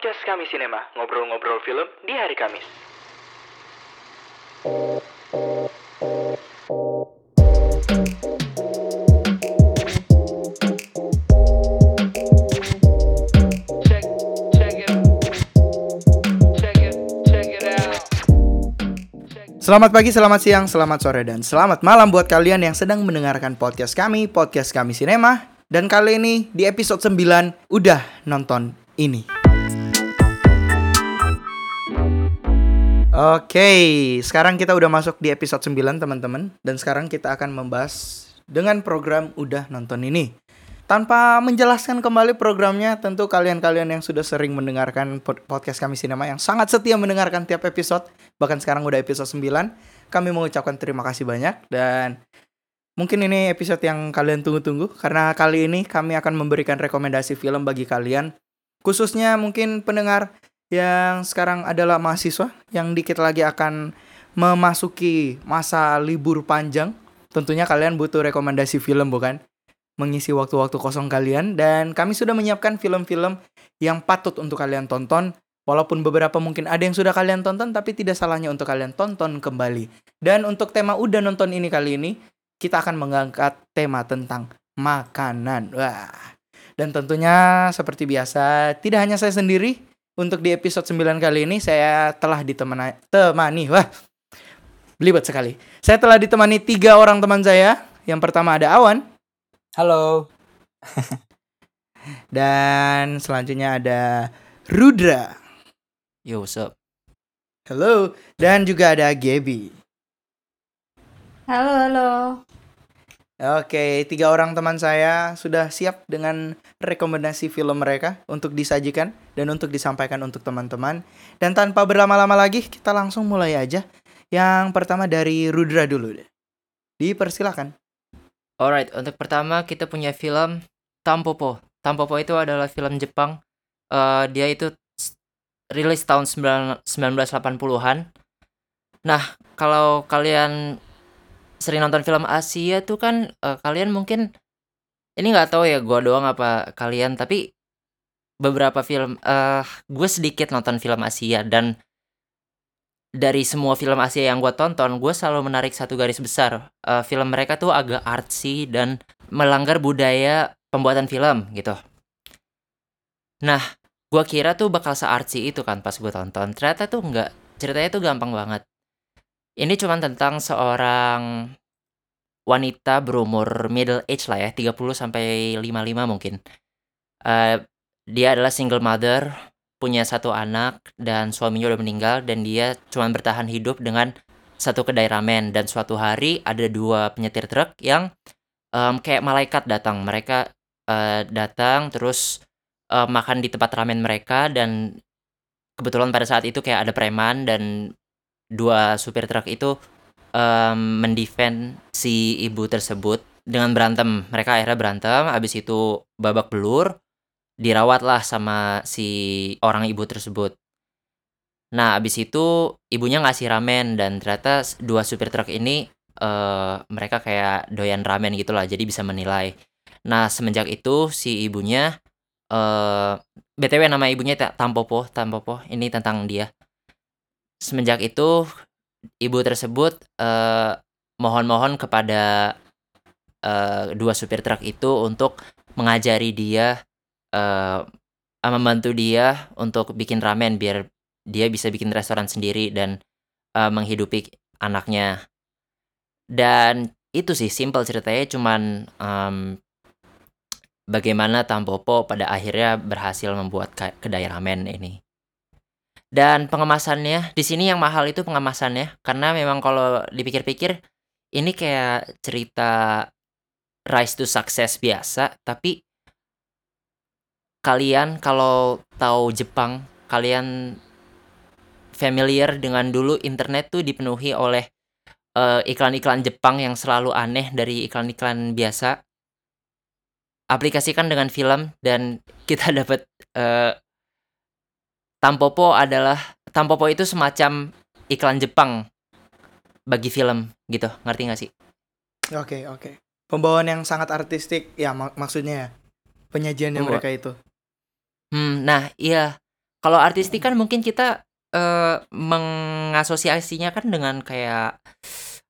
Podcast Kami Sinema, ngobrol-ngobrol film di hari Kamis. check check it check it check it out Selamat pagi, selamat siang, selamat sore, dan selamat malam buat kalian yang sedang mendengarkan podcast kami, podcast kami Sinema. Dan kali ini di episode 9 udah nonton ini. Oke, sekarang kita udah masuk di episode 9 teman-teman. Dan sekarang kita akan membahas dengan program udah nonton ini. Tanpa menjelaskan kembali programnya, tentu kalian-kalian yang sudah sering mendengarkan pod- podcast kami Sinema yang sangat setia mendengarkan tiap episode, bahkan sekarang udah episode 9, kami mengucapkan terima kasih banyak dan mungkin ini episode yang kalian tunggu-tunggu karena kali ini kami akan memberikan rekomendasi film bagi kalian, khususnya mungkin pendengar yang sekarang adalah mahasiswa yang dikit lagi akan memasuki masa libur panjang. Tentunya kalian butuh rekomendasi film bukan? mengisi waktu-waktu kosong kalian dan kami sudah menyiapkan film-film yang patut untuk kalian tonton walaupun beberapa mungkin ada yang sudah kalian tonton tapi tidak salahnya untuk kalian tonton kembali. Dan untuk tema udah nonton ini kali ini kita akan mengangkat tema tentang makanan. Wah. Dan tentunya seperti biasa tidak hanya saya sendiri untuk di episode 9 kali ini saya telah ditemani temani wah belibet sekali. Saya telah ditemani tiga orang teman saya. Yang pertama ada Awan. Halo. Dan selanjutnya ada Rudra. Yo, what's up? Halo. Dan juga ada Gaby. Halo, halo. Oke, tiga orang teman saya sudah siap dengan rekomendasi film mereka untuk disajikan dan untuk disampaikan untuk teman-teman. Dan tanpa berlama-lama lagi, kita langsung mulai aja. Yang pertama dari Rudra dulu deh. Dipersilakan. Alright, untuk pertama kita punya film Tampopo. Tampopo itu adalah film Jepang. Eh, dia itu rilis tahun 9 1980-an. Nah, kalau kalian sering nonton film Asia tuh kan eh, kalian mungkin ini nggak tahu ya gua doang apa kalian, tapi beberapa film eh gue sedikit nonton film Asia dan dari semua film Asia yang gue tonton, gue selalu menarik satu garis besar. Eh, film mereka tuh agak artsy dan melanggar budaya pembuatan film gitu. Nah, gue kira tuh bakal se-artsy itu kan pas gue tonton. Ternyata tuh enggak. Ceritanya tuh gampang banget. Ini cuman tentang seorang wanita berumur middle age lah ya, 30 sampai 55 mungkin. Eh, dia adalah single mother, punya satu anak dan suaminya udah meninggal dan dia cuma bertahan hidup dengan satu kedai ramen dan suatu hari ada dua penyetir truk yang em, kayak malaikat datang mereka eh, datang terus eh, makan di tempat ramen mereka dan kebetulan pada saat itu kayak ada preman dan dua supir truk itu em, mendefend si ibu tersebut dengan berantem mereka akhirnya berantem abis itu babak belur dirawat lah sama si orang ibu tersebut. Nah, abis itu ibunya ngasih ramen dan ternyata dua supir truk ini eh mereka kayak doyan ramen gitu lah, jadi bisa menilai. Nah, semenjak itu si ibunya eh BTW nama ibunya Ta- Tampopo, Tampopo. Ini tentang dia. Semenjak itu ibu tersebut eh mohon-mohon kepada eh dua supir truk itu untuk mengajari dia eh membantu dia untuk bikin ramen biar dia bisa bikin restoran sendiri dan eh, menghidupi anaknya. Dan itu sih simple ceritanya cuman em, bagaimana Tampopo pada akhirnya berhasil membuat kedai ramen ini. Dan pengemasannya di sini yang mahal itu pengemasannya karena memang kalau dipikir-pikir ini kayak cerita rise to success biasa tapi kalian kalau tahu Jepang, kalian familiar dengan dulu internet tuh dipenuhi oleh eh, iklan-iklan Jepang yang selalu aneh dari iklan-iklan biasa. Aplikasikan dengan film dan kita dapat eh, Tampopo adalah Tampopo itu semacam iklan Jepang bagi film gitu, ngerti gak sih? Oke, oke. Pembawaan yang sangat artistik ya mak- maksudnya ya. Penyajiannya Pembawa- mereka itu. Hmm, nah iya kalau artistik kan mungkin kita eh, mengasosiasinya kan dengan kayak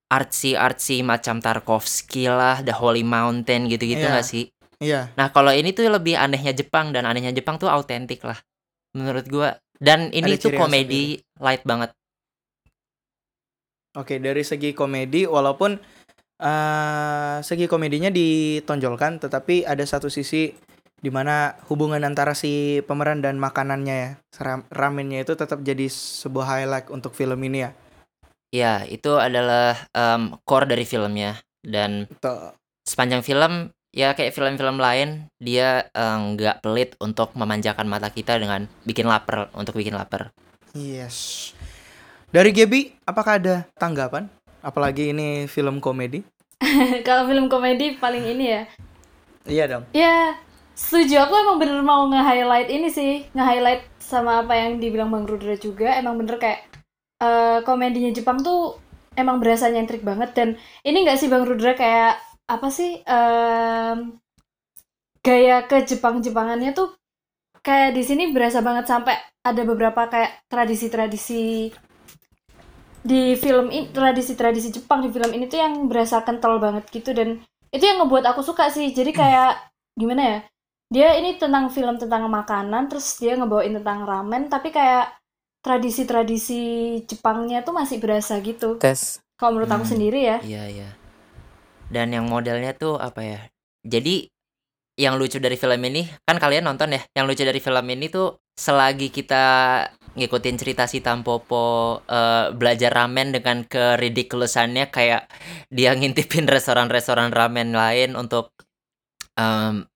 artsy artsy macam Tarkovsky lah, The Holy Mountain gitu-gitu Iya. nggak sih? Iya. Nah kalau ini tuh lebih anehnya Jepang dan anehnya Jepang tuh autentik lah menurut gua. Dan ini Ada tuh komedi light banget. Oke, dari segi komedi walaupun eh segi komedinya ditonjolkan tetapi ada satu sisi di mana hubungan antara si pemeran dan makanannya ya, ram- ramennya itu tetap jadi sebuah highlight untuk film ini ya. Ya itu adalah em, core dari filmnya dan Betul. sepanjang film ya kayak film-film lain dia eh, nggak pelit untuk memanjakan mata kita dengan bikin lapar untuk bikin lapar. Yes. Dari Gebi, apakah ada tanggapan? Apalagi ini film komedi? Kalau film komedi paling ini ya. Iya dong. Ya, setuju. Aku emang bener mau nge-highlight ini sih. Nge-highlight sama apa yang dibilang Bang Rudra juga. Emang bener kayak eh, komedinya Jepang tuh emang berasa nyentrik banget. Dan ini nggak sih Bang Rudra kayak apa sih em, gaya ke Jepang-Jepangannya tuh kayak di sini berasa banget sampai ada beberapa kayak tradisi-tradisi di film ini tradisi-tradisi Jepang di film ini tuh yang berasa kental banget gitu dan itu yang ngebuat aku suka sih jadi kayak gimana ya dia ini tentang film tentang makanan terus dia ngebawain tentang ramen tapi kayak tradisi-tradisi Jepangnya tuh masih berasa gitu tes kalau menurut aku Hmm. sendiri ya Iya iya. Dan yang modelnya tuh apa ya? Jadi yang lucu dari film ini kan kalian nonton ya. Yang lucu dari film ini tuh selagi kita ngikutin cerita si Tampopo eh, belajar ramen dengan keridikulosannya kayak dia ngintipin restoran-restoran ramen lain untuk em,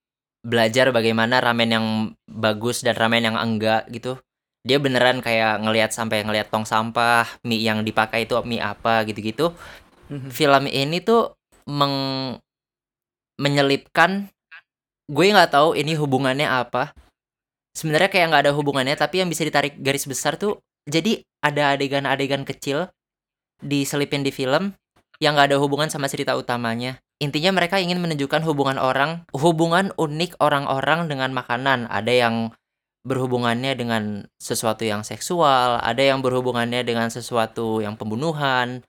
belajar bagaimana ramen yang bagus dan ramen yang enggak gitu. Dia beneran kayak ngelihat sampai ngelihat tong sampah, mie yang dipakai itu mie apa gitu-gitu Mhm. film ini tuh meng menyelipkan gue nggak tahu ini hubungannya apa. Sebenarnya kayak nggak ada hubungannya tapi yang bisa ditarik garis besar tuh jadi ada adegan-adegan kecil diselipin di film yang nggak ada hubungan sama cerita utamanya. Intinya mereka ingin menunjukkan hubungan orang hubungan unik orang-orang dengan makanan. Ada yang berhubungannya dengan sesuatu yang seksual ada yang berhubungannya dengan sesuatu yang pembunuhan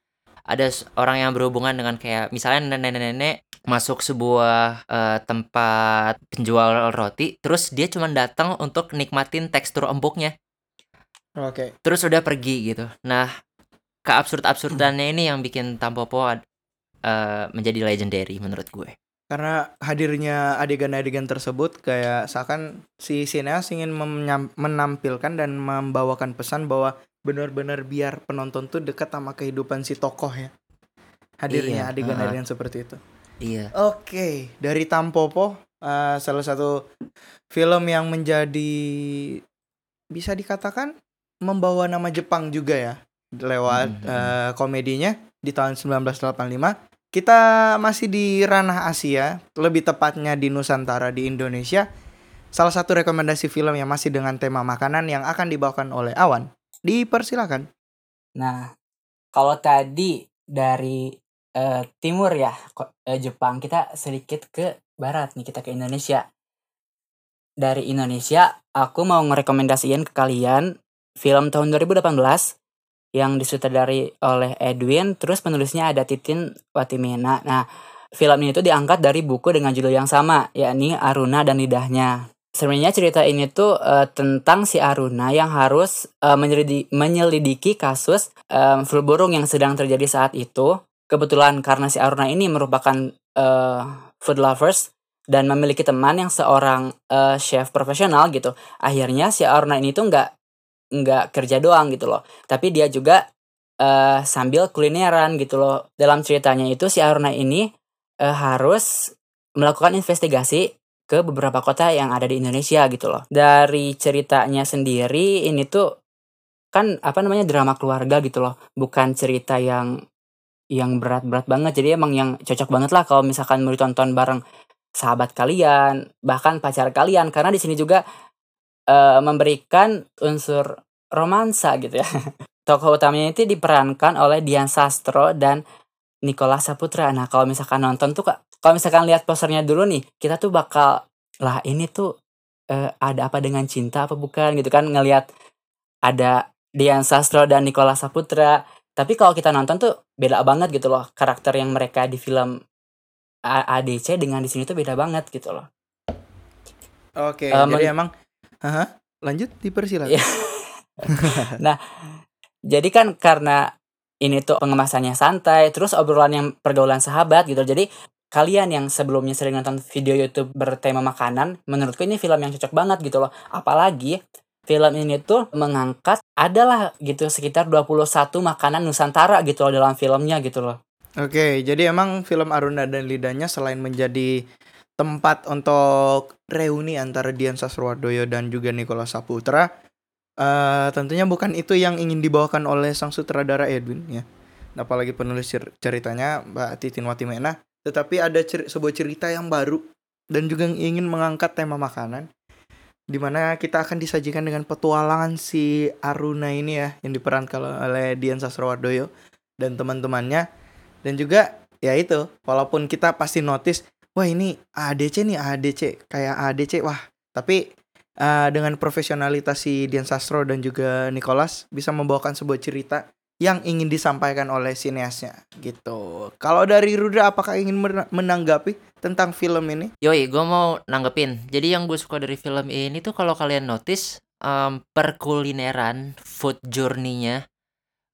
ada orang yang berhubungan dengan kayak misalnya nenek-nenek masuk sebuah eh, tempat penjual roti terus dia cuma datang untuk nikmatin tekstur empuknya. Oke. terus udah pergi gitu. Nah keabsurd-absurdannya ini yang bikin Tampopo eh, menjadi legendary menurut gue Karena hadirnya adegan-adegan tersebut kayak seakan si sineas ingin menampilkan dan membawakan pesan bahwa benar-benar biar penonton tuh dekat sama kehidupan si tokoh ya. Hadirnya Iya, adegan-adegan seperti itu. iya Oke, dari Tampopo eh, salah satu film yang menjadi bisa dikatakan membawa nama Jepang juga ya lewat Mhm. eh, komedinya di tahun 1985. Kita masih di ranah Asia, lebih tepatnya di Nusantara di Indonesia. Salah satu rekomendasi film yang masih dengan tema makanan yang akan dibawakan oleh Awan. Dipersilakan. Nah, kalau tadi dari eh, timur ya, eh, Jepang, kita sedikit ke barat nih, kita ke Indonesia. Dari Indonesia, aku mau ngerekomendasiin ke kalian film tahun 2018 yang disutradari oleh Edwin, terus penulisnya ada Titin Watimena. Nah, film ini tuh diangkat dari buku dengan judul yang sama, yakni Aruna dan Lidahnya. Sebenarnya cerita ini tuh eh, tentang si Aruna yang harus eh, menyelidi- menyelidiki kasus em, flu burung yang sedang terjadi saat itu. Kebetulan karena si Aruna ini merupakan eh, food lovers dan memiliki teman yang seorang eh, chef profesional gitu. Akhirnya si Aruna ini tuh nggak nggak kerja doang gitu loh, tapi dia juga eh, sambil kulineran gitu loh. Dalam ceritanya itu si Aruna ini eh, harus melakukan investigasi ke beberapa kota yang ada di Indonesia gitu loh. Dari ceritanya sendiri ini tuh kan apa namanya drama keluarga gitu loh, bukan cerita yang yang berat-berat banget. Jadi emang yang cocok banget lah kalau misalkan mau ditonton bareng sahabat kalian, bahkan pacar kalian karena di sini juga eh, memberikan unsur romansa gitu ya. Tokoh utamanya itu diperankan oleh Dian Sastro dan Nicholas Saputra. Nah, kalau misalkan nonton tuh kalau misalkan lihat posternya dulu nih, kita tuh bakal lah ini tuh eh, ada apa dengan cinta apa bukan gitu kan ngelihat ada Dian Sastro dan Nicholas Saputra tapi kalau kita nonton tuh beda banget gitu loh karakter yang mereka di film ADC dengan di sini tuh beda banget gitu loh Oke, Eh, jadi emang Hah? lanjut dipersilakan. Iya. nah jadi kan karena ini tuh pengemasannya santai terus obrolan yang pergaulan sahabat gitu jadi kalian yang sebelumnya sering nonton video YouTube bertema makanan menurutku ini film yang cocok banget gitu loh apalagi film ini tuh mengangkat adalah gitu sekitar 21 makanan Nusantara gitu loh dalam filmnya gitu loh Oke, jadi emang film Aruna dan Lidahnya selain menjadi tempat untuk reuni antara Dian Sastrowardoyo dan juga Nicholas Saputra, eh tentunya bukan itu yang ingin dibawakan oleh sang sutradara Edwin ya. Apalagi penulis cer- ceritanya Mbak Titin Watimena, tetapi ada cer- sebuah cerita yang baru dan juga ingin mengangkat tema makanan di mana kita akan disajikan dengan petualangan si Aruna ini ya yang diperankan oleh Dian Sastrowardoyo dan teman-temannya. Dan juga ya itu walaupun kita pasti notice wah ini ADC nih ADC kayak ADC wah. Tapi eh, dengan profesionalitas si Dian Sastro dan juga Nicholas bisa membawakan sebuah cerita yang ingin disampaikan oleh sineasnya gitu. Kalau dari Rudra apakah ingin men- menanggapi tentang film ini? Yoi, gue mau nanggepin. Jadi yang gue suka dari film ini tuh kalau kalian notice em, perkulineran, food journey-nya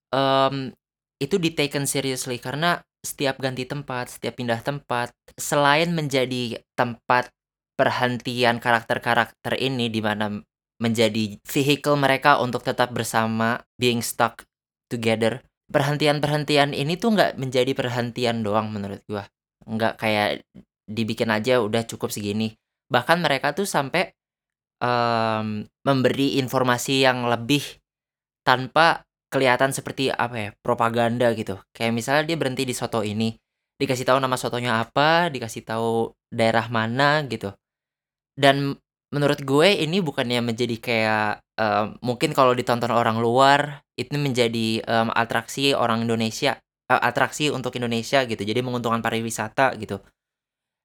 em, itu di taken seriously. Karena setiap ganti tempat, setiap pindah tempat, selain menjadi tempat perhentian karakter-karakter ini di mana menjadi vehicle mereka untuk tetap bersama, being stuck together. Perhentian-perhentian ini tuh nggak menjadi perhentian doang menurut gua. Nggak kayak dibikin aja udah cukup segini. Bahkan mereka tuh sampai em, memberi informasi yang lebih tanpa kelihatan seperti apa ya propaganda gitu. Kayak misalnya dia berhenti di soto ini, dikasih tahu nama sotonya apa, dikasih tahu daerah mana gitu. Dan menurut gue ini bukannya menjadi kayak em, mungkin kalau ditonton orang luar itu menjadi em, atraksi orang Indonesia, eh, atraksi untuk Indonesia gitu. Jadi menguntungkan pariwisata gitu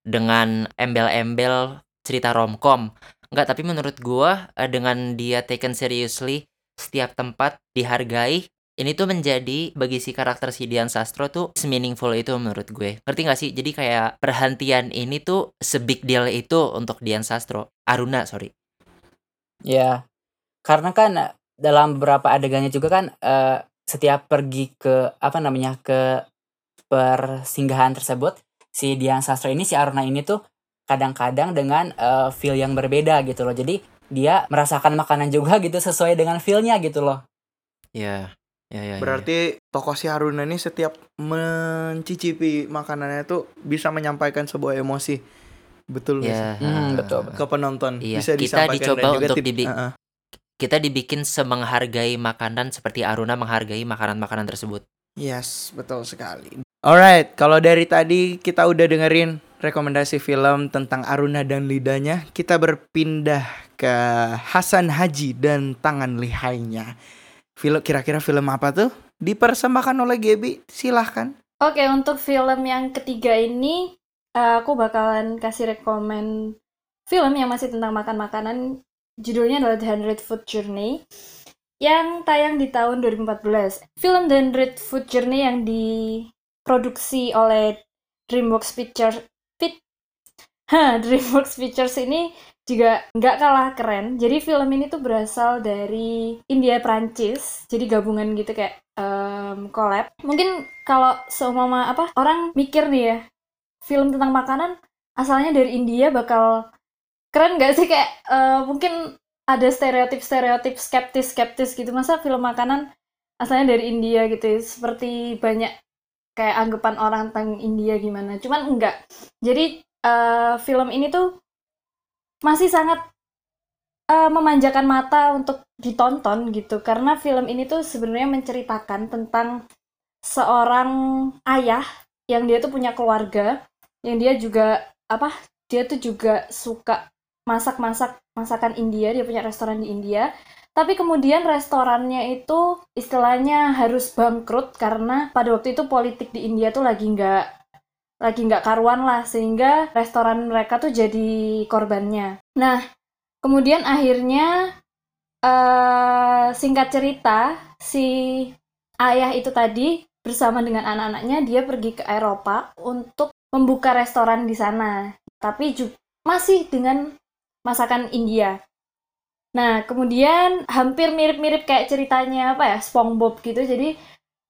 dengan embel-embel cerita romcom. Enggak, tapi menurut gua eh, dengan dia taken seriously, setiap tempat dihargai, ini tuh menjadi bagi si karakter si Dian Sastro tuh meaningful itu menurut gue. Ngerti gak sih? Jadi kayak perhentian ini tuh sebig deal itu untuk Dian Sastro. Aruna, sorry. Ya, karena kan eh, dalam beberapa adegannya juga kan eh, setiap pergi ke apa namanya ke persinggahan tersebut, si Dian Sastro ini si Aruna ini tuh kadang-kadang dengan eh, feel yang berbeda gitu loh. Jadi dia merasakan makanan juga gitu sesuai dengan feel-nya gitu loh. Ya, ya, ya. ya. berarti tokoh si Haruna ini setiap mencicipi makanannya tuh bisa menyampaikan sebuah emosi betul? Ya, Hmm, betul, ke penonton Iya, bisa kita dicoba dan juga untuk dibi- Uh-uh. Kita dibikin semenghargai makanan seperti Aruna menghargai makanan-makanan tersebut. Yes, betul sekali. Alright, kalau dari tadi kita udah dengerin rekomendasi film tentang Aruna dan lidahnya, kita berpindah ke Hasan Haji dan tangan lihainya. Film kira-kira film apa tuh? Dipersembahkan oleh Gebi, silahkan. Oke, untuk film yang ketiga ini eh, aku bakalan kasih rekomen film yang masih tentang makan makanan. Judulnya adalah The Hundred Food Journey yang tayang di tahun 2014. Film The Hundred Food Journey yang diproduksi oleh DreamWorks Pictures Hah, DreamWorks Pictures ini juga nggak kalah keren. Jadi film ini tuh berasal dari India Prancis. Jadi gabungan gitu kayak em, collab. Mungkin kalau seumpama apa orang mikir nih ya, film tentang makanan asalnya dari India bakal keren nggak sih kayak eh, mungkin ada stereotip-stereotip skeptis-skeptis gitu masa film makanan asalnya dari India gitu ya? seperti banyak kayak anggapan orang tentang India gimana cuman enggak jadi eh, film ini tuh masih sangat eh, memanjakan mata untuk ditonton gitu. Karena film ini tuh sebenarnya menceritakan tentang seorang ayah yang dia tuh punya keluarga yang dia juga apa dia tuh juga suka masak-masak masakan India dia punya restoran di India. Tapi kemudian restorannya itu istilahnya harus bangkrut karena pada waktu itu politik di India tuh lagi nggak lagi nggak karuan lah sehingga restoran mereka tuh jadi korbannya. Nah kemudian akhirnya eh singkat cerita si ayah itu tadi bersama dengan anak-anaknya dia pergi ke Eropa untuk membuka restoran di sana tapi ju- masih dengan masakan India. Nah kemudian hampir mirip-mirip kayak ceritanya apa ya SpongeBob gitu. Jadi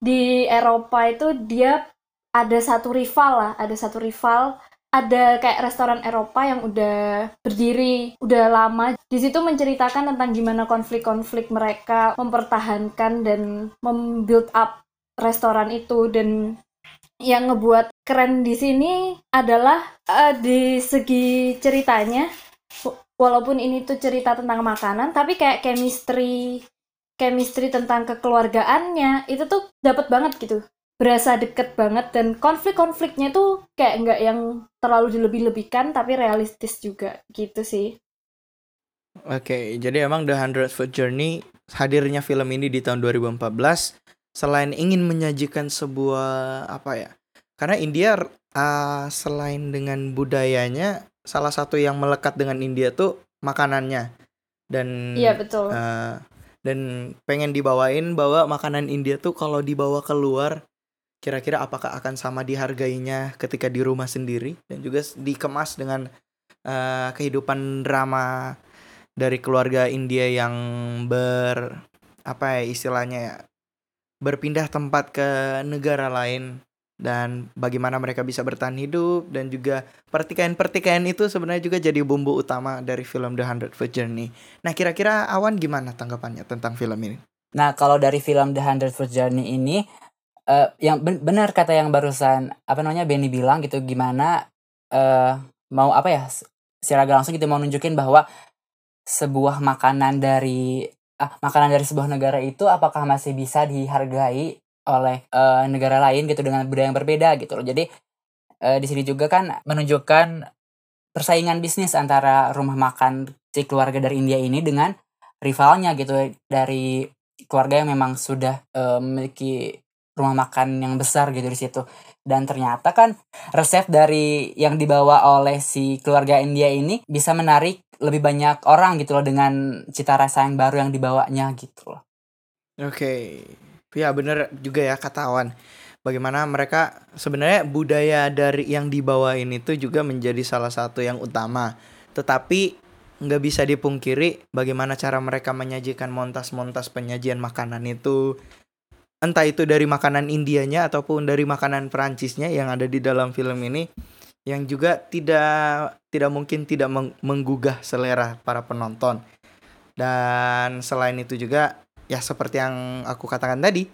di Eropa itu dia ada satu rival lah ada satu rival ada kayak restoran Eropa yang udah berdiri udah lama. Di situ menceritakan tentang gimana konflik-konflik mereka mempertahankan dan membuild up restoran itu dan yang ngebuat keren di sini adalah eh, di segi ceritanya walaupun ini tuh cerita tentang makanan tapi kayak chemistry chemistry tentang kekeluargaannya itu tuh dapat banget gitu berasa deket banget dan konflik-konfliknya tuh kayak nggak yang terlalu dilebih-lebihkan tapi realistis juga gitu sih. Oke, jadi emang The Hundred Foot Journey hadirnya film ini di tahun 2014 selain ingin menyajikan sebuah apa ya? Karena India uh, selain dengan budayanya salah satu yang melekat dengan India tuh makanannya dan Iya betul. uh, dan pengen dibawain bahwa makanan India tuh kalau dibawa keluar kira-kira apakah akan sama dihargainya ketika di rumah sendiri dan juga dikemas dengan uh, kehidupan drama dari keluarga India yang ber apa ya istilahnya ya berpindah tempat ke negara lain dan bagaimana mereka bisa bertahan hidup dan juga pertikaian-pertikaian itu sebenarnya juga jadi bumbu utama dari film The Hundred Foot Journey. Nah, kira-kira Awan gimana tanggapannya tentang film ini? Nah, kalau dari film The Hundred Foot Journey ini eh yang ben- benar kata yang barusan apa namanya Benny bilang gitu gimana eh mau apa ya secara langsung gitu mau nunjukin bahwa sebuah makanan dari ah makanan dari sebuah negara itu apakah masih bisa dihargai oleh eh, negara lain gitu dengan budaya yang berbeda gitu loh. Jadi eh, di sini juga kan menunjukkan persaingan bisnis antara rumah makan si keluarga dari India ini dengan rivalnya gitu dari keluarga yang memang sudah eh, memiliki rumah makan yang besar gitu di situ dan ternyata kan resep dari yang dibawa oleh si keluarga India ini bisa menarik lebih banyak orang gitu loh dengan cita rasa yang baru yang dibawanya gitu loh. Oke, ya bener juga ya kata Awan. Bagaimana mereka sebenarnya budaya dari yang dibawain itu juga menjadi salah satu yang utama. Tetapi nggak bisa dipungkiri bagaimana cara mereka menyajikan montas-montas penyajian makanan itu. Entah itu dari makanan Indianya ataupun dari makanan Perancisnya yang ada di dalam film ini yang juga tidak tidak mungkin tidak meng- menggugah selera para penonton. Dan selain itu juga ya seperti yang aku katakan tadi,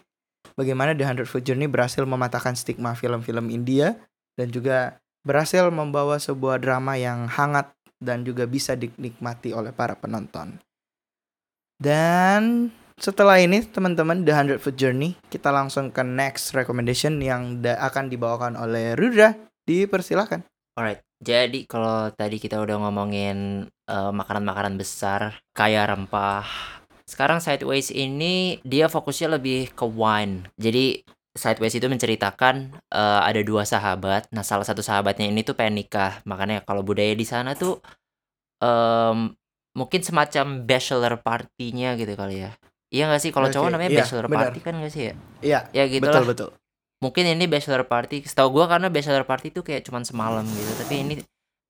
bagaimana The Hundred Foot Journey berhasil mematahkan stigma film-film India dan juga berhasil membawa sebuah drama yang hangat dan juga bisa dinikmati oleh para penonton. Dan setelah ini teman-teman The Hundred Foot Journey kita langsung ke next recommendation yang akan dibawakan oleh Rudra. Dipersilakan. Alright, jadi kalau tadi kita udah ngomongin eh, makanan-makanan besar, kaya rempah. Sekarang Sideways ini dia fokusnya lebih ke wine. Jadi Sideways itu menceritakan eh, ada dua sahabat. Nah, salah satu sahabatnya ini tuh pengen nikah. Makanya kalau budaya di sana tuh em, mungkin semacam bachelor party-nya gitu kali ya. Iya gak sih? Kalau cowok Oke, namanya iya, bachelor benar. party kan gak sih ya? Iya, Ya gitu betul lah. betul. mungkin ini bachelor party. Setahu gua karena bachelor party itu kayak cuman semalam gitu. Tapi ini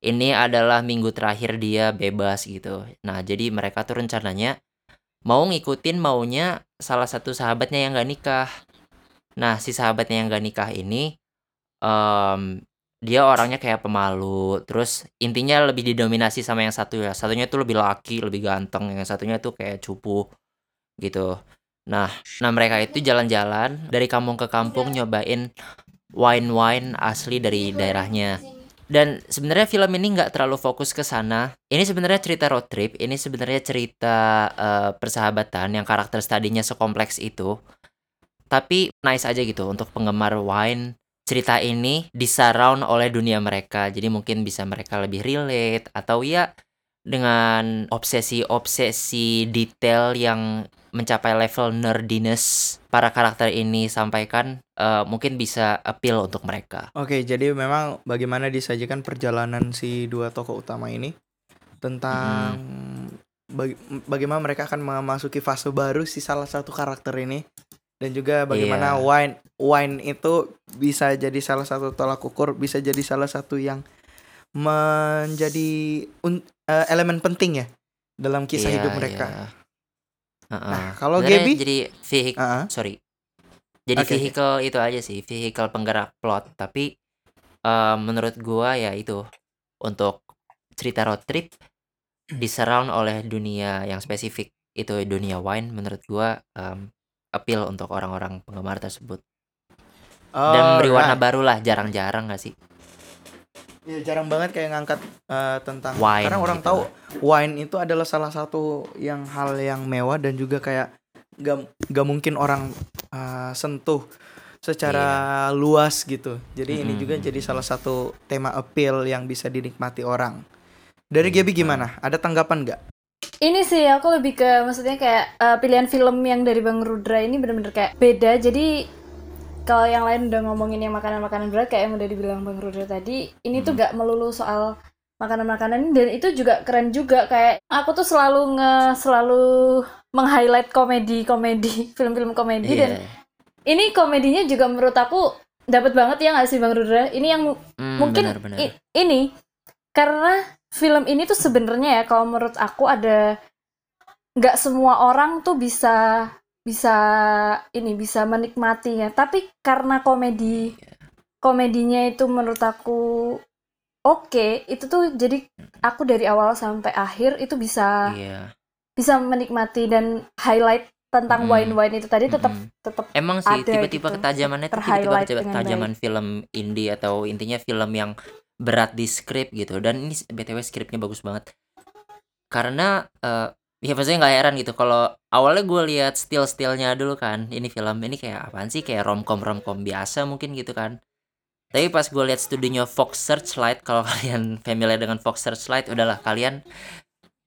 ini adalah minggu terakhir dia bebas gitu. Nah jadi mereka tuh rencananya mau ngikutin maunya salah satu sahabatnya yang gak nikah. Nah si sahabatnya yang gak nikah ini em, dia orangnya kayak pemalu. Terus intinya lebih didominasi sama yang satu ya. Satunya tuh lebih laki lebih ganteng. Yang satunya tuh kayak cupu gitu Nah, nah mereka itu jalan-jalan dari kampung ke kampung nyobain wine-wine asli dari daerahnya. Dan sebenarnya film ini nggak terlalu fokus ke sana. Ini sebenarnya cerita road trip. Ini sebenarnya cerita eh, persahabatan yang karakter studinya sekompleks itu. Tapi nice aja gitu untuk penggemar wine. Cerita ini disurround oleh dunia mereka. Jadi mungkin bisa mereka lebih relate atau ya dengan obsesi-obsesi detail yang mencapai level nerdiness para karakter ini sampaikan eh, mungkin bisa appeal untuk mereka. Oke, jadi memang bagaimana disajikan perjalanan si dua tokoh utama ini tentang bagi- bagaimana mereka akan memasuki fase baru si salah satu karakter ini dan juga bagaimana Iya. wine wine itu bisa jadi salah satu tolak ukur bisa jadi salah satu yang menjadi un- eh, elemen penting ya dalam kisah Iya, hidup mereka. iya. Heeh. Nah, kalau Gaby? jadi vehik Ah, sorry. Jadi oke. vehicle itu aja sih, vehicle penggerak plot. Tapi eh, menurut gua ya itu untuk cerita road trip disurround oleh dunia yang spesifik itu dunia wine menurut gua em, appeal untuk orang-orang penggemar tersebut dan memberi warna alright. baru lah jarang-jarang gak sih Ya, jarang banget kayak ngangkat eh, tentang Wine karena orang gitu tahu wine itu adalah salah satu yang hal yang mewah dan juga kayak gak, gak mungkin orang eh, sentuh secara luas gitu. Jadi ini juga jadi salah satu tema appeal yang bisa dinikmati orang. Dari Iya, Gaby gimana? Ada tanggapan nggak? Ini sih aku lebih ke maksudnya kayak eh, pilihan film yang dari Bang Rudra ini bener-bener kayak beda. Jadi kalau yang lain udah ngomongin yang makanan-makanan berat kayak yang udah dibilang Bang Rudra tadi, ini tuh Hmm. gak melulu soal makanan-makanan dan itu juga keren juga kayak aku tuh selalu nge selalu meng-highlight komedi-komedi, film-film komedi dan Iya. ini komedinya juga menurut aku dapat banget ya nggak sih Bang Rudra? Ini yang Hmm, mungkin benar-benar. i- ini karena film ini tuh sebenarnya ya kalau menurut aku ada nggak semua orang tuh bisa bisa ini bisa menikmatinya tapi karena komedi komedinya itu menurut aku oke itu tuh jadi aku dari awal sampai akhir itu bisa Iya. bisa menikmati dan highlight tentang wine-wine itu tadi tetap Mm-mm. tetap Emang sih tipe-tipe gitu. ketajamannya dengan ketajaman film indie atau intinya film yang berat di skrip gitu dan ini btw skripnya bagus banget karena eh ya maksudnya nggak heran gitu. Kalau awalnya gue lihat still stillnya dulu kan ini film ini kayak apaan sih? Kayak romcom romcom biasa mungkin gitu kan. Tapi pas gue lihat studinya Fox Searchlight kalau kalian familiar dengan Fox Searchlight udahlah kalian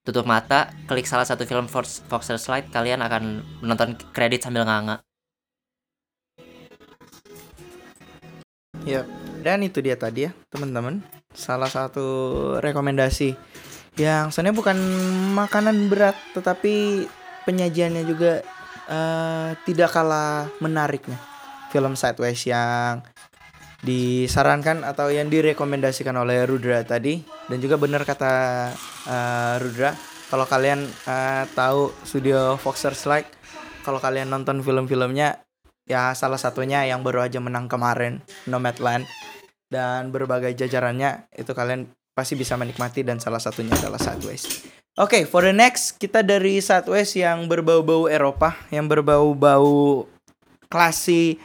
tutup mata klik salah satu film Fox, Fox Searchlight kalian akan menonton kredit sambil nganga. Ya, dan itu dia tadi ya, teman-teman. Salah satu rekomendasi yang sebenarnya bukan makanan berat, tetapi penyajiannya juga eh, tidak kalah menariknya. Film Sideways yang disarankan atau yang direkomendasikan oleh Rudra tadi dan juga benar kata eh, Rudra kalau kalian eh, tahu studio Fox Searchlight kalau kalian nonton film-filmnya ya salah satunya yang baru aja menang kemarin Nomadland dan berbagai jajarannya itu kalian pasti bisa menikmati dan salah satunya adalah Sideways. Oke, for the next kita dari Sideways yang berbau-bau Eropa, yang berbau-bau klasi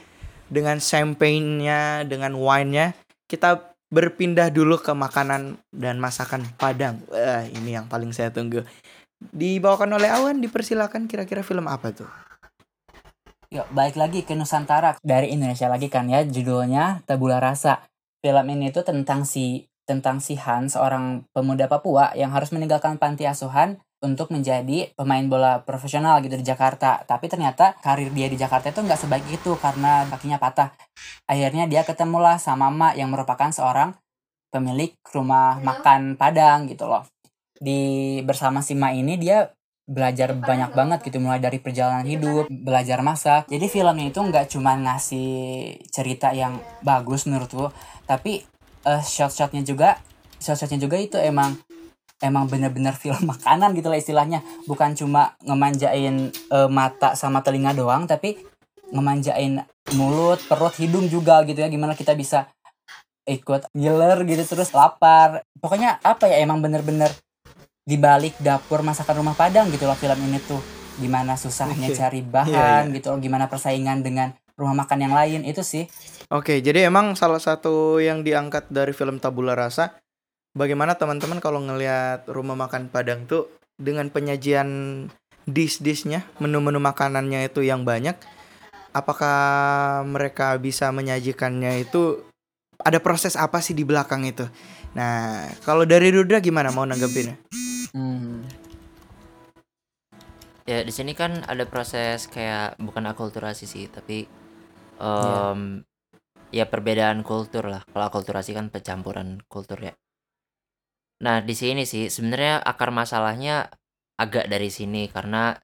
dengan champagne-nya, dengan wine-nya, kita berpindah dulu ke makanan dan masakan Padang. Wah, ini yang paling saya tunggu. Dibawakan oleh Awan, dipersilakan kira-kira film apa tuh? Yuk, balik lagi ke Nusantara dari Indonesia lagi kan ya judulnya Tabula Rasa. Film ini tuh tentang si tentang si Han, seorang pemuda Papua yang harus meninggalkan panti asuhan untuk menjadi pemain bola profesional gitu di Jakarta. Tapi ternyata karir dia di Jakarta itu nggak sebaik itu karena kakinya patah. Akhirnya dia ketemulah sama Mama yang merupakan seorang pemilik rumah makan Padang gitu loh. Di bersama si Ma ini dia belajar banyak banget gitu mulai dari perjalanan hidup belajar masak jadi filmnya itu nggak cuma ngasih cerita yang bagus menurutku tapi eh, shot-shotnya juga shot-shotnya juga itu emang emang bener-bener film makanan gitu lah istilahnya. Bukan cuma ngemanjain eh, mata sama telinga doang tapi ngemanjain mulut perut hidung juga gitu ya. Gimana kita bisa ikut ngiler gitu terus lapar. Pokoknya apa ya emang bener-bener di balik dapur masakan rumah Padang gitu loh film ini tuh. Gimana susahnya cari bahan iya. gitu loh gimana persaingan dengan rumah makan yang lain itu sih Oke, jadi emang salah satu yang diangkat dari film Tabula Rasa, bagaimana teman-teman kalau ngelihat rumah makan Padang tuh dengan penyajian dish-dishnya, menu-menu makanannya itu yang banyak, apakah mereka bisa menyajikannya itu ada proses apa sih di belakang itu? Nah, kalau dari Rudra gimana mau nanggepinnya? Hmm. ya di sini kan ada proses kayak bukan akulturasi sih tapi Iya. em, ya perbedaan kultur lah. Kalau akulturasi kan pencampuran kultur ya. Nah di sini sih sebenarnya akar masalahnya agak dari sini karena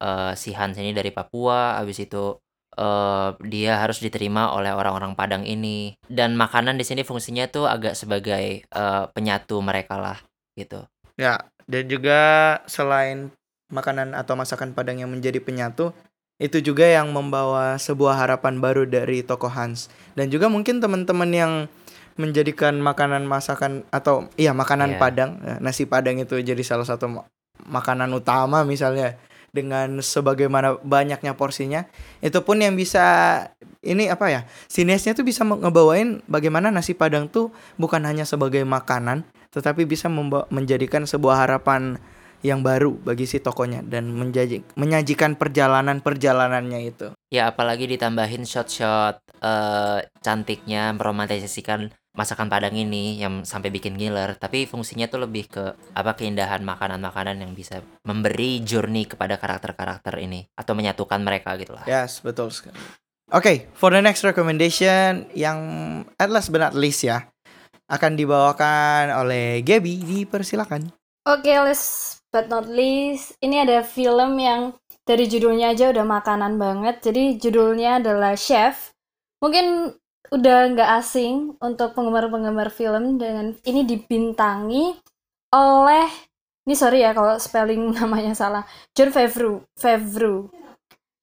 eh, si Hans ini dari Papua, habis itu eh, dia harus diterima oleh orang-orang Padang ini. Dan makanan di sini fungsinya tuh agak sebagai eh, penyatu mereka lah gitu. Ya, dan juga selain makanan atau masakan Padang yang menjadi penyatu, itu juga yang membawa sebuah harapan baru dari tokoh Hans. Dan juga mungkin teman-teman yang menjadikan makanan masakan atau iya makanan Iya. Padang, eh, nasi Padang itu jadi salah satu ma- makanan utama misalnya dengan sebagaimana banyaknya porsinya, itu pun yang bisa ini apa ya? Sinesnya tuh bisa nge- ngebawain bagaimana nasi Padang tuh bukan hanya sebagai makanan, tetapi bisa menjadikan sebuah harapan yang baru bagi si tokonya dan menjaji- menyajikan perjalanan-perjalanannya itu. Ya apalagi ditambahin shot-shot eh, cantiknya meromantisasikan masakan Padang ini yang sampai bikin ngiler. Tapi fungsinya tuh lebih ke apa keindahan makanan-makanan yang bisa memberi journey kepada karakter-karakter ini atau menyatukan mereka gitu lah. Yes, betul sekali. Oke, for the next recommendation yang at last but not least ya akan dibawakan oleh Gaby, dipersilakan. Oke, last but not least, ini ada film yang dari judulnya aja udah makanan banget. Jadi judulnya adalah Chef. Mungkin udah nggak asing untuk penggemar-penggemar film dengan ini dibintangi oleh ini sorry ya kalau spelling namanya salah. John Favreau. Favreau.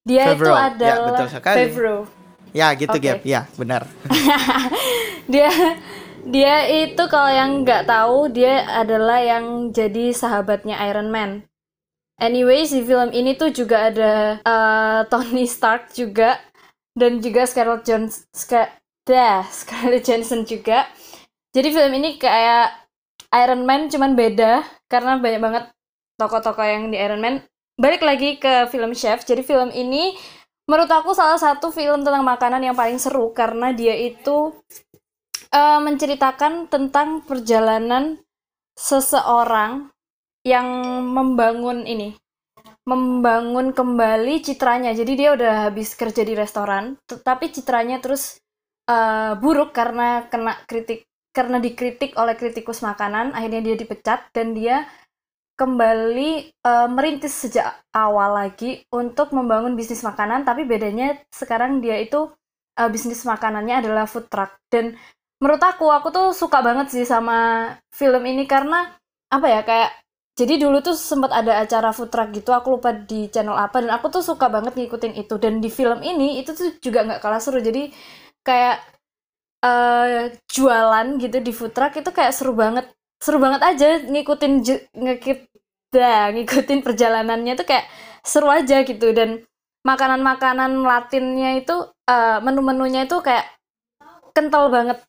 Dia itu Favreau, ya, adalah betul sekali. Favreau. Ya, gitu Oke. Gab. Ya, benar. dia dia itu kalau yang nggak tahu dia adalah yang jadi sahabatnya Iron Man. Anyway, si film ini tuh juga ada eh, Tony Stark juga dan juga Scarlett Johansson, Scarlett Johansson juga. Jadi film ini kayak Iron Man cuman beda karena banyak banget tokoh-tokoh yang di Iron Man. Balik lagi ke film Chef. Jadi film ini menurut aku salah satu film tentang makanan yang paling seru karena dia itu eh, menceritakan tentang perjalanan seseorang yang membangun ini membangun kembali citranya. Jadi dia udah habis kerja di restoran tetapi citranya terus eh, buruk karena kena kritik karena dikritik oleh kritikus makanan. Akhirnya dia dipecat dan dia kembali eh, merintis sejak awal lagi untuk membangun bisnis makanan. Tapi bedanya sekarang dia itu eh, bisnis makanannya adalah food truck. Dan menurut aku aku tuh suka banget sih sama film ini karena apa ya kayak jadi dulu tuh sempat ada acara food truck gitu aku lupa di channel apa dan aku tuh suka banget ngikutin itu. Dan di film ini itu tuh juga nggak kalah seru. Jadi kayak eh jualan gitu di food truck itu kayak seru banget. Seru banget aja ngikutin ngikut dah ngikutin perjalanannya tuh kayak seru aja gitu. Dan makanan-makanan Latinnya itu eh, menu-menunya itu kayak kental banget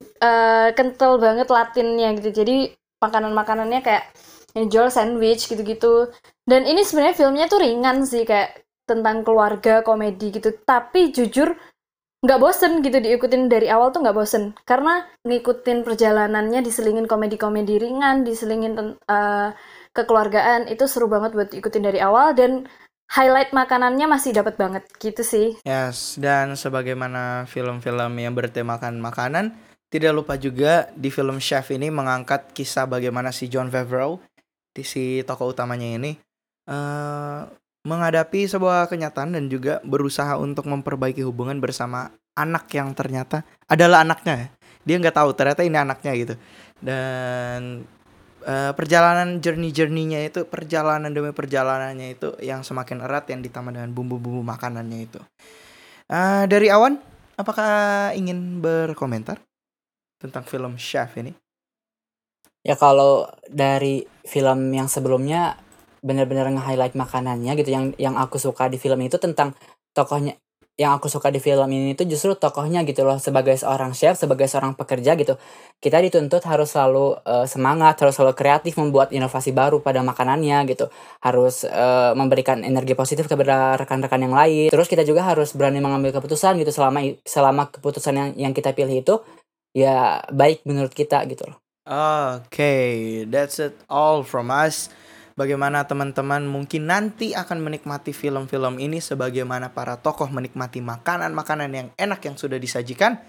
eh kental banget Latinnya gitu. Jadi makanan-makanannya kayak yang jual sandwich gitu-gitu. Dan ini sebenarnya filmnya tuh ringan sih kayak tentang keluarga komedi gitu. Tapi jujur nggak bosen gitu diikutin dari awal tuh nggak bosen. Karena ngikutin perjalanannya diselingin komedi-komedi ringan diselingin eh, kekeluargaan itu seru banget buat ikutin dari awal. Dan highlight makanannya masih dapat banget gitu sih. Yes, dan sebagaimana film-film yang bertemakan makanan, tidak lupa juga di film Chef ini mengangkat kisah bagaimana si John Favreau, si tokoh utamanya ini, eh menghadapi sebuah kenyataan dan juga berusaha untuk memperbaiki hubungan bersama anak yang ternyata adalah anaknya. Dia nggak tahu ternyata ini anaknya gitu. Dan eh, perjalanan journey-journey-nya itu, perjalanan demi perjalanannya itu yang semakin erat yang ditambah dengan bumbu-bumbu makanannya itu. Eh, dari Awan, apakah ingin berkomentar tentang film Chef ini? Ya kalau dari film yang sebelumnya benar-benar nge-highlight makanannya gitu yang yang aku suka di film itu tentang tokohnya yang aku suka di film ini itu justru tokohnya gitu loh sebagai seorang chef sebagai seorang pekerja gitu. Kita dituntut harus selalu eh, semangat harus selalu kreatif membuat inovasi baru pada makanannya gitu. Harus eh, memberikan energi positif kepada rekan-rekan yang lain. Terus kita juga harus berani mengambil keputusan gitu selama selama keputusan yang yang kita pilih itu ya baik menurut kita gitu loh Oke, that's it all from us. Bagaimana teman-teman mungkin nanti akan menikmati film-film ini sebagaimana para tokoh menikmati makanan-makanan yang enak yang sudah disajikan.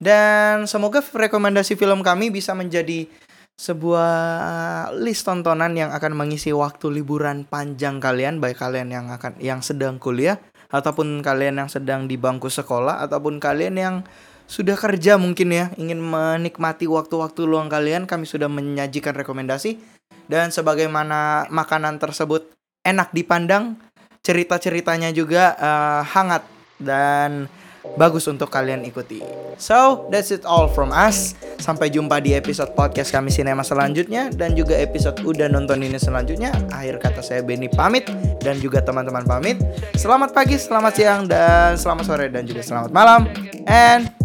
Dan semoga rekomendasi film kami bisa menjadi sebuah list tontonan yang akan mengisi waktu liburan panjang kalian baik kalian yang akan yang sedang kuliah ataupun kalian yang sedang di bangku sekolah ataupun kalian yang sudah kerja mungkin ya ingin menikmati waktu-waktu luang kalian kami sudah menyajikan rekomendasi dan sebagaimana makanan tersebut enak dipandang cerita-ceritanya juga eh, hangat dan bagus untuk kalian ikuti. So, that's it all from us. Sampai jumpa di episode podcast kami sinema selanjutnya dan juga episode udah nonton ini selanjutnya. Akhir kata saya Benny pamit dan juga teman-teman pamit. Selamat pagi, selamat siang dan selamat sore dan juga selamat malam. And